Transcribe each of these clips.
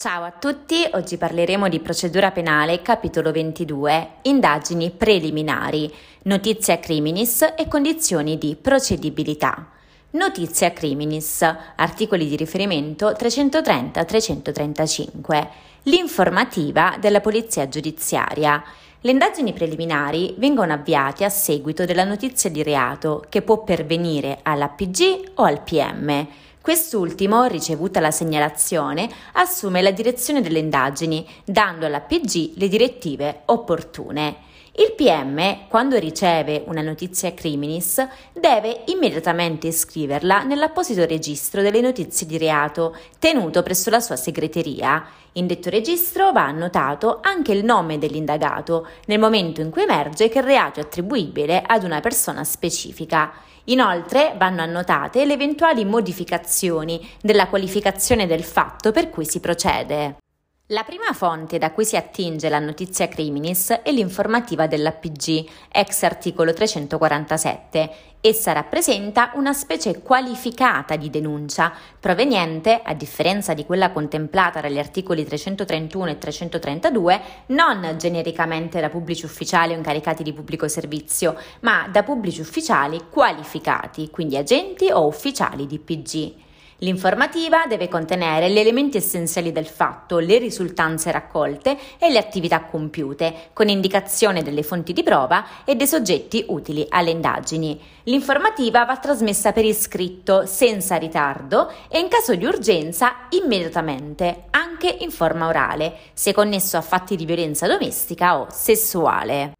Ciao a tutti, oggi parleremo di procedura penale, capitolo 22, indagini preliminari, notizia criminis e condizioni di procedibilità. Notizia criminis, articoli di riferimento 330-335, l'informativa della Polizia Giudiziaria. Le indagini preliminari vengono avviate a seguito della notizia di reato che può pervenire all'APG o al PM Quest'ultimo, ricevuta la segnalazione, assume la direzione delle indagini, dando alla PG le direttive opportune. Il PM, quando riceve una notizia criminis, deve immediatamente iscriverla nell'apposito registro delle notizie di reato, tenuto presso la sua segreteria. In detto registro va annotato anche il nome dell'indagato, nel momento in cui emerge che il reato è attribuibile ad una persona specifica. Inoltre vanno annotate le eventuali modificazioni della qualificazione del fatto per cui si procede. La prima fonte da cui si attinge la notizia criminis è l'informativa dell'APG, ex articolo 347. Essa rappresenta una specie qualificata di denuncia, proveniente, a differenza di quella contemplata dagli articoli 331 e 332, non genericamente da pubblici ufficiali o incaricati di pubblico servizio, ma da pubblici ufficiali qualificati, quindi agenti o ufficiali di PG. L'informativa deve contenere gli elementi essenziali del fatto, le risultanze raccolte e le attività compiute, con indicazione delle fonti di prova e dei soggetti utili alle indagini. L'informativa va trasmessa per iscritto, senza ritardo e in caso di urgenza immediatamente, anche in forma orale, se connesso a fatti di violenza domestica o sessuale.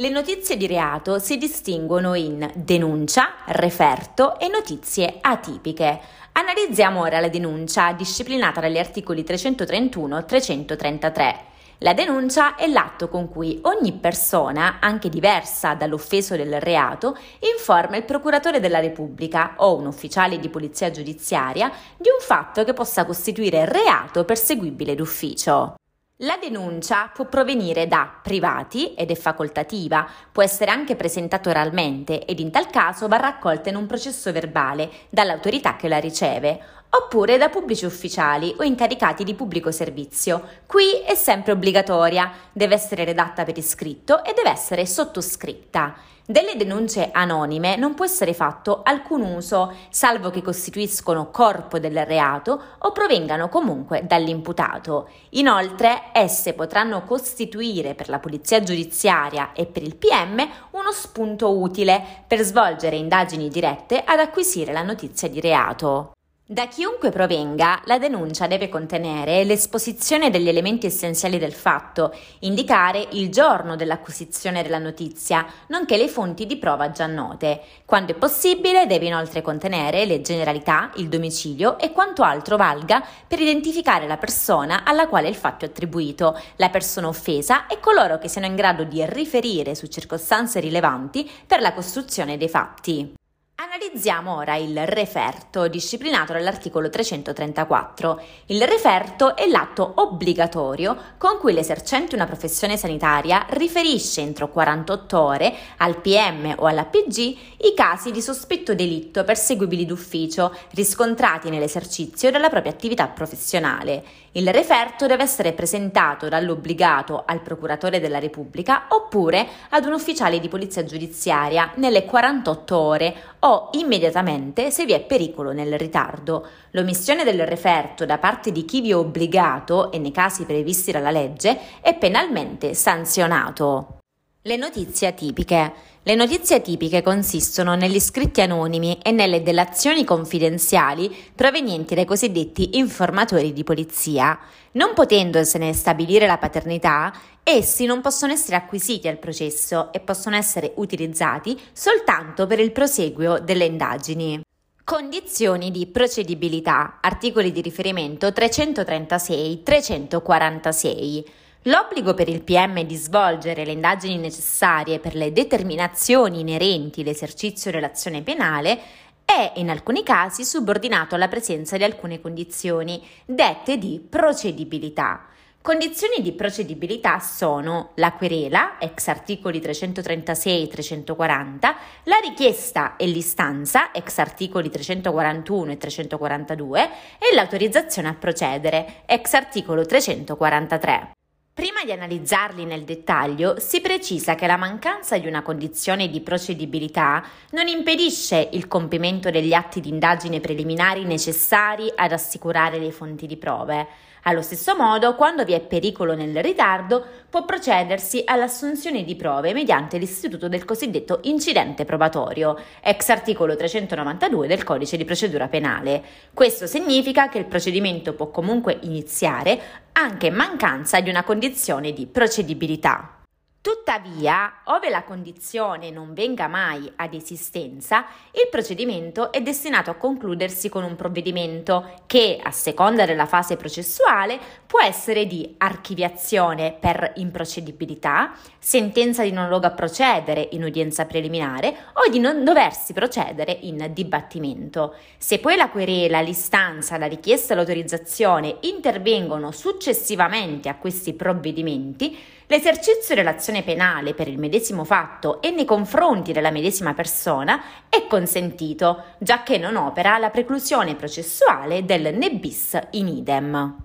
Le notizie di reato si distinguono in denuncia, referto e notizie atipiche. Analizziamo ora la denuncia disciplinata dagli articoli 331-333. La denuncia è l'atto con cui ogni persona, anche diversa dall'offeso del reato, informa il procuratore della Repubblica o un ufficiale di polizia giudiziaria di un fatto che possa costituire reato perseguibile d'ufficio. La denuncia può provenire da privati ed è facoltativa, può essere anche presentata oralmente ed in tal caso va raccolta in un processo verbale dall'autorità che la riceve, oppure da pubblici ufficiali o incaricati di pubblico servizio. Qui è sempre obbligatoria, deve essere redatta per iscritto e deve essere sottoscritta. Delle denunce anonime non può essere fatto alcun uso, salvo che costituiscono corpo del reato o provengano comunque dall'imputato. Inoltre, esse potranno costituire per la polizia giudiziaria e per il PM uno spunto utile per svolgere indagini dirette ad acquisire la notizia di reato. Da chiunque provenga, la denuncia deve contenere l'esposizione degli elementi essenziali del fatto, indicare il giorno dell'acquisizione della notizia, nonché le fonti di prova già note. Quando è possibile, deve inoltre contenere le generalità, il domicilio e quanto altro valga per identificare la persona alla quale il fatto è attribuito, la persona offesa e coloro che siano in grado di riferire su circostanze rilevanti per la costruzione dei fatti. Analizziamo ora il referto disciplinato dall'articolo 334. Il referto è l'atto obbligatorio con cui l'esercente una professione sanitaria riferisce entro 48 ore al PM o alla PG i casi di sospetto delitto perseguibili d'ufficio riscontrati nell'esercizio della propria attività professionale. Il referto deve essere presentato dall'obbligato al procuratore della Repubblica oppure ad un ufficiale di polizia giudiziaria nelle 48 ore o immediatamente se vi è pericolo nel ritardo. L'omissione del referto da parte di chi vi è obbligato e nei casi previsti dalla legge è penalmente sanzionato. Le notizie atipiche. Le notizie atipiche consistono negli scritti anonimi e nelle delazioni confidenziali provenienti dai cosiddetti informatori di polizia. Non potendosene stabilire la paternità, essi non possono essere acquisiti al processo e possono essere utilizzati soltanto per il proseguio delle indagini. Condizioni di procedibilità. Articoli di riferimento 336-346. L'obbligo per il PM di svolgere le indagini necessarie per le determinazioni inerenti all'esercizio dell'azione penale è in alcuni casi subordinato alla presenza di alcune condizioni dette di procedibilità. Condizioni di procedibilità sono la querela, ex articoli 336 e 340, la richiesta e l'istanza, ex articoli 341 e 342, e l'autorizzazione a procedere, ex articolo 343. Prima di analizzarli nel dettaglio, si precisa che la mancanza di una condizione di procedibilità non impedisce il compimento degli atti di indagine preliminari necessari ad assicurare le fonti di prove. Allo stesso modo, quando vi è pericolo nel ritardo, può procedersi all'assunzione di prove mediante l'istituto del cosiddetto incidente probatorio, ex articolo 392 del Codice di procedura penale. Questo significa che il procedimento può comunque iniziare anche in mancanza di una condizione di procedibilità. Tuttavia, ove la condizione non venga mai ad esistenza, il procedimento è destinato a concludersi con un provvedimento che, a seconda della fase processuale, può essere di archiviazione per improcedibilità, sentenza di non luogo a procedere in udienza preliminare o di non doversi procedere in dibattimento. Se poi la querela, l'istanza, la richiesta e l'autorizzazione intervengono successivamente a questi provvedimenti, L'esercizio dell'azione penale per il medesimo fatto e nei confronti della medesima persona è consentito, giacché non opera la preclusione processuale del ne bis in idem.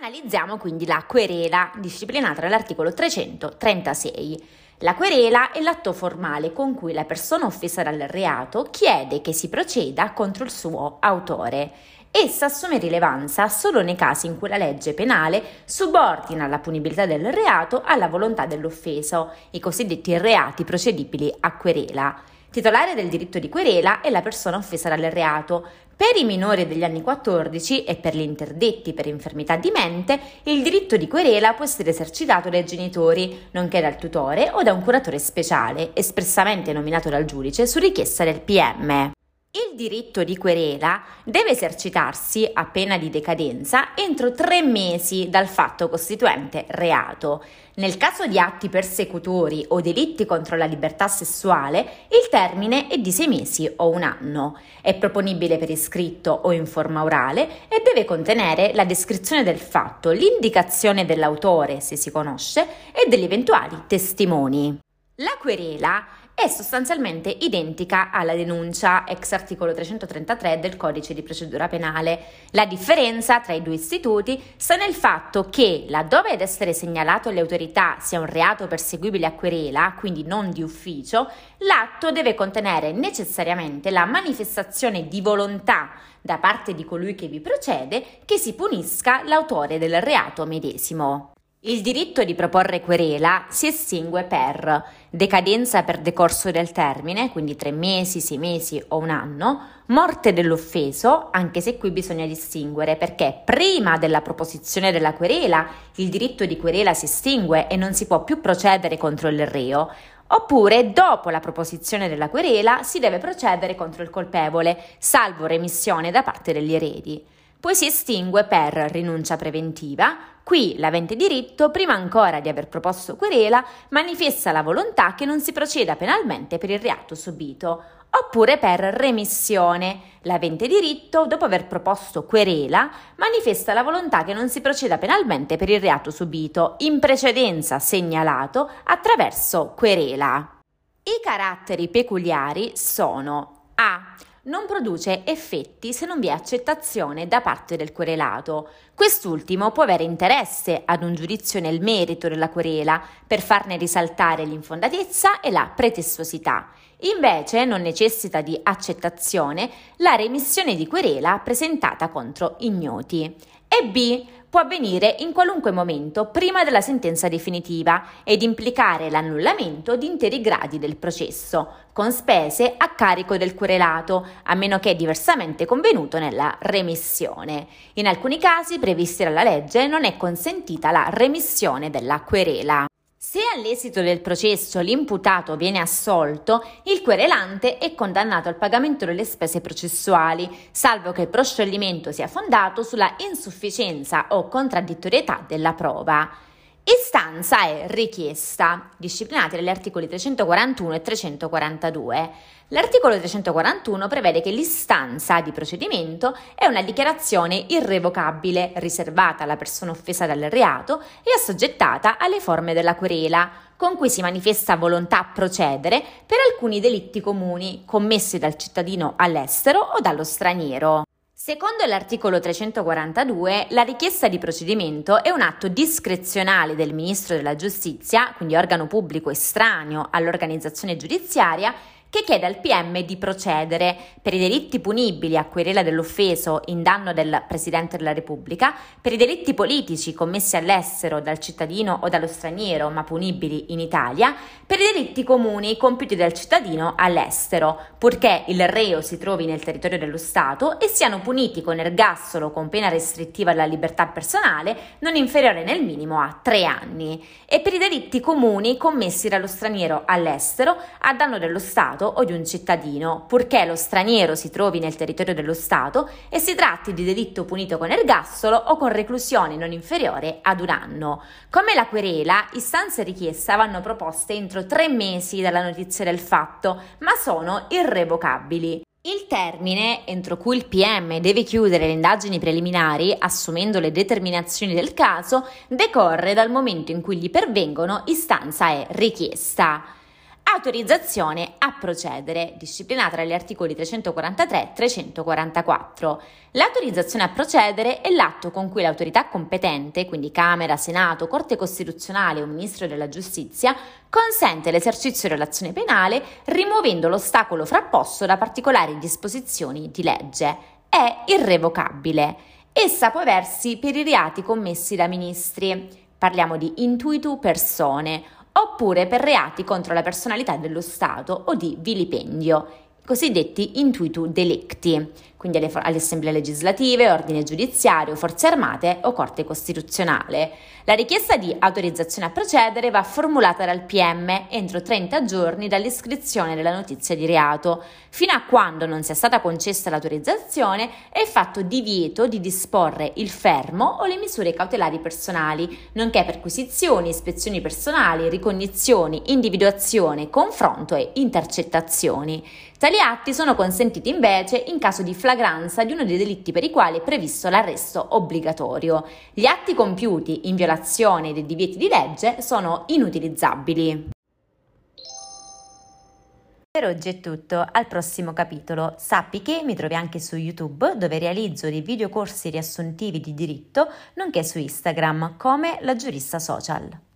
Analizziamo quindi la querela, disciplinata dall'articolo 336. La querela è l'atto formale con cui la persona offesa dal reato chiede che si proceda contro il suo autore. Essa assume rilevanza solo nei casi in cui la legge penale subordina la punibilità del reato alla volontà dell'offeso, i cosiddetti reati procedibili a querela. Titolare del diritto di querela è la persona offesa dal reato. Per i minori degli anni 14 e per gli interdetti per infermità di mente, il diritto di querela può essere esercitato dai genitori, nonché dal tutore o da un curatore speciale, espressamente nominato dal giudice su richiesta del PM. Il diritto di querela deve esercitarsi, a pena di decadenza, entro tre mesi dal fatto costituente reato. Nel caso di atti persecutori o delitti contro la libertà sessuale, il termine è di sei mesi o un anno. È proponibile per iscritto o in forma orale e deve contenere la descrizione del fatto, l'indicazione dell'autore, se si conosce, e degli eventuali testimoni. La querela è sostanzialmente identica alla denuncia ex articolo 333 del codice di procedura penale. La differenza tra i due istituti sta nel fatto che, laddove ad essere segnalato alle autorità sia un reato perseguibile a querela, quindi non di ufficio, l'atto deve contenere necessariamente la manifestazione di volontà da parte di colui che vi procede che si punisca l'autore del reato medesimo. Il diritto di proporre querela si estingue per decadenza per decorso del termine, quindi tre mesi, sei mesi o un anno, morte dell'offeso, anche se qui bisogna distinguere perché prima della proposizione della querela il diritto di querela si estingue e non si può più procedere contro il reo, oppure dopo la proposizione della querela si deve procedere contro il colpevole, salvo remissione da parte degli eredi. Poi si estingue per rinuncia preventiva, Qui l'avente diritto, prima ancora di aver proposto querela, manifesta la volontà che non si proceda penalmente per il reato subito, oppure per remissione. L'avente diritto, dopo aver proposto querela, manifesta la volontà che non si proceda penalmente per il reato subito, in precedenza segnalato attraverso querela. I caratteri peculiari sono A non produce effetti se non vi è accettazione da parte del querelato. Quest'ultimo può avere interesse ad un giudizio nel merito della querela per farne risaltare l'infondatezza e la pretestuosità. Invece non necessita di accettazione la remissione di querela presentata contro ignoti. E B può avvenire in qualunque momento prima della sentenza definitiva ed implicare l'annullamento di interi gradi del processo, con spese a carico del querelato, a meno che diversamente convenuto nella remissione. In alcuni casi previsti dalla legge non è consentita la remissione della querela. Se all'esito del processo l'imputato viene assolto, il querelante è condannato al pagamento delle spese processuali, salvo che il proscioglimento sia fondato sulla insufficienza o contraddittorietà della prova. Istanza è richiesta, disciplinati dagli articoli 341 e 342. L'articolo 341 prevede che l'istanza di procedimento è una dichiarazione irrevocabile riservata alla persona offesa dal reato e assoggettata alle forme della querela, con cui si manifesta volontà a procedere per alcuni delitti comuni commessi dal cittadino all'estero o dallo straniero. Secondo l'articolo 342, la richiesta di procedimento è un atto discrezionale del Ministro della Giustizia, quindi organo pubblico estraneo all'organizzazione giudiziaria, che chiede al PM di procedere per i delitti punibili a querela dell'offeso in danno del Presidente della Repubblica, per i delitti politici commessi all'estero dal cittadino o dallo straniero ma punibili in Italia, per i delitti comuni compiuti dal cittadino all'estero, purché il reo si trovi nel territorio dello Stato e siano puniti con ergastolo con pena restrittiva alla libertà personale non inferiore nel minimo a tre anni, e per i delitti comuni commessi dallo straniero all'estero a danno dello Stato Stato o di un cittadino, purché lo straniero si trovi nel territorio dello Stato e si tratti di delitto punito con ergastolo o con reclusione non inferiore ad un anno. Come la querela, istanze e richiesta vanno proposte entro tre mesi dalla notizia del fatto, ma sono irrevocabili. Il termine entro cui il PM deve chiudere le indagini preliminari, assumendo le determinazioni del caso, decorre dal momento in cui gli pervengono istanza e richiesta. Autorizzazione a procedere, disciplinata dagli articoli 343 e 344. L'autorizzazione a procedere è l'atto con cui l'autorità competente, quindi Camera, Senato, Corte Costituzionale o Ministro della Giustizia, consente l'esercizio dell'azione penale rimuovendo l'ostacolo frapposto da particolari disposizioni di legge. È irrevocabile. Essa può aversi per i reati commessi da ministri. Parliamo di intuitu persone oppure per reati contro la personalità dello Stato o di vilipendio, cosiddetti intuitu delicti quindi alle, alle assemblee legislative, ordine giudiziario, forze armate o Corte Costituzionale. La richiesta di autorizzazione a procedere va formulata dal PM entro 30 giorni dall'iscrizione della notizia di reato. Fino a quando non sia stata concessa l'autorizzazione è fatto divieto di disporre il fermo o le misure cautelari personali, nonché perquisizioni, ispezioni personali, ricognizioni, individuazione, confronto e intercettazioni. Tali atti sono consentiti invece in caso di flagranza di uno dei delitti per i quali è previsto l'arresto obbligatorio. Gli atti compiuti in violazione dei divieti di legge sono inutilizzabili. Per oggi è tutto, al prossimo capitolo. Sappi che mi trovi anche su YouTube dove realizzo dei videocorsi riassuntivi di diritto, nonché su Instagram come la giurista social.